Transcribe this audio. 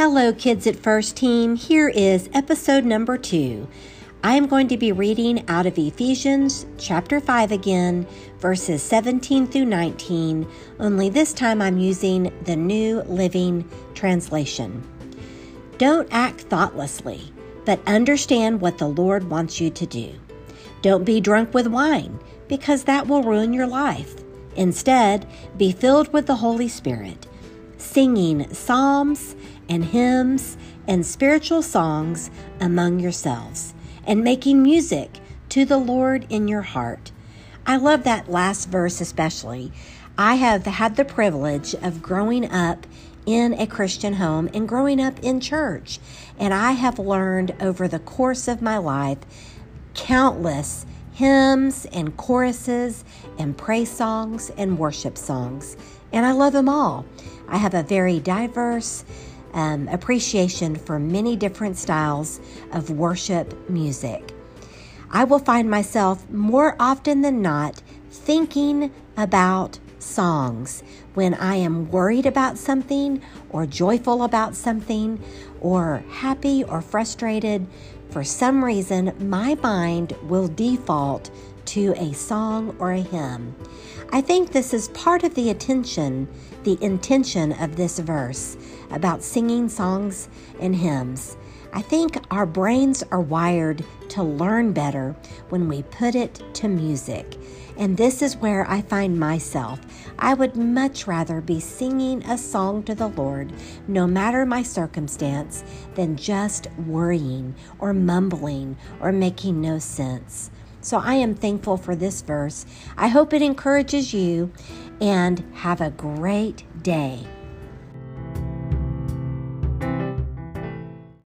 Hello, kids at First Team. Here is episode number two. I am going to be reading out of Ephesians chapter 5 again, verses 17 through 19, only this time I'm using the New Living Translation. Don't act thoughtlessly, but understand what the Lord wants you to do. Don't be drunk with wine, because that will ruin your life. Instead, be filled with the Holy Spirit, singing psalms and hymns and spiritual songs among yourselves, and making music to the Lord in your heart. I love that last verse especially. I have had the privilege of growing up in a Christian home and growing up in church, and I have learned over the course of my life countless hymns and choruses and praise songs and worship songs, and I love them all. I have a very diverse um, appreciation for many different styles of worship music. I will find myself more often than not thinking about songs when I am worried about something or joyful about something or happy or frustrated. For some reason, my mind will default to a song or a hymn. I think this is part of the attention, the intention of this verse about singing songs and hymns. I think our brains are wired to learn better when we put it to music. And this is where I find myself. I would much rather be singing a song to the Lord, no matter my circumstance, than just worrying or mumbling or making no sense. So I am thankful for this verse. I hope it encourages you and have a great day.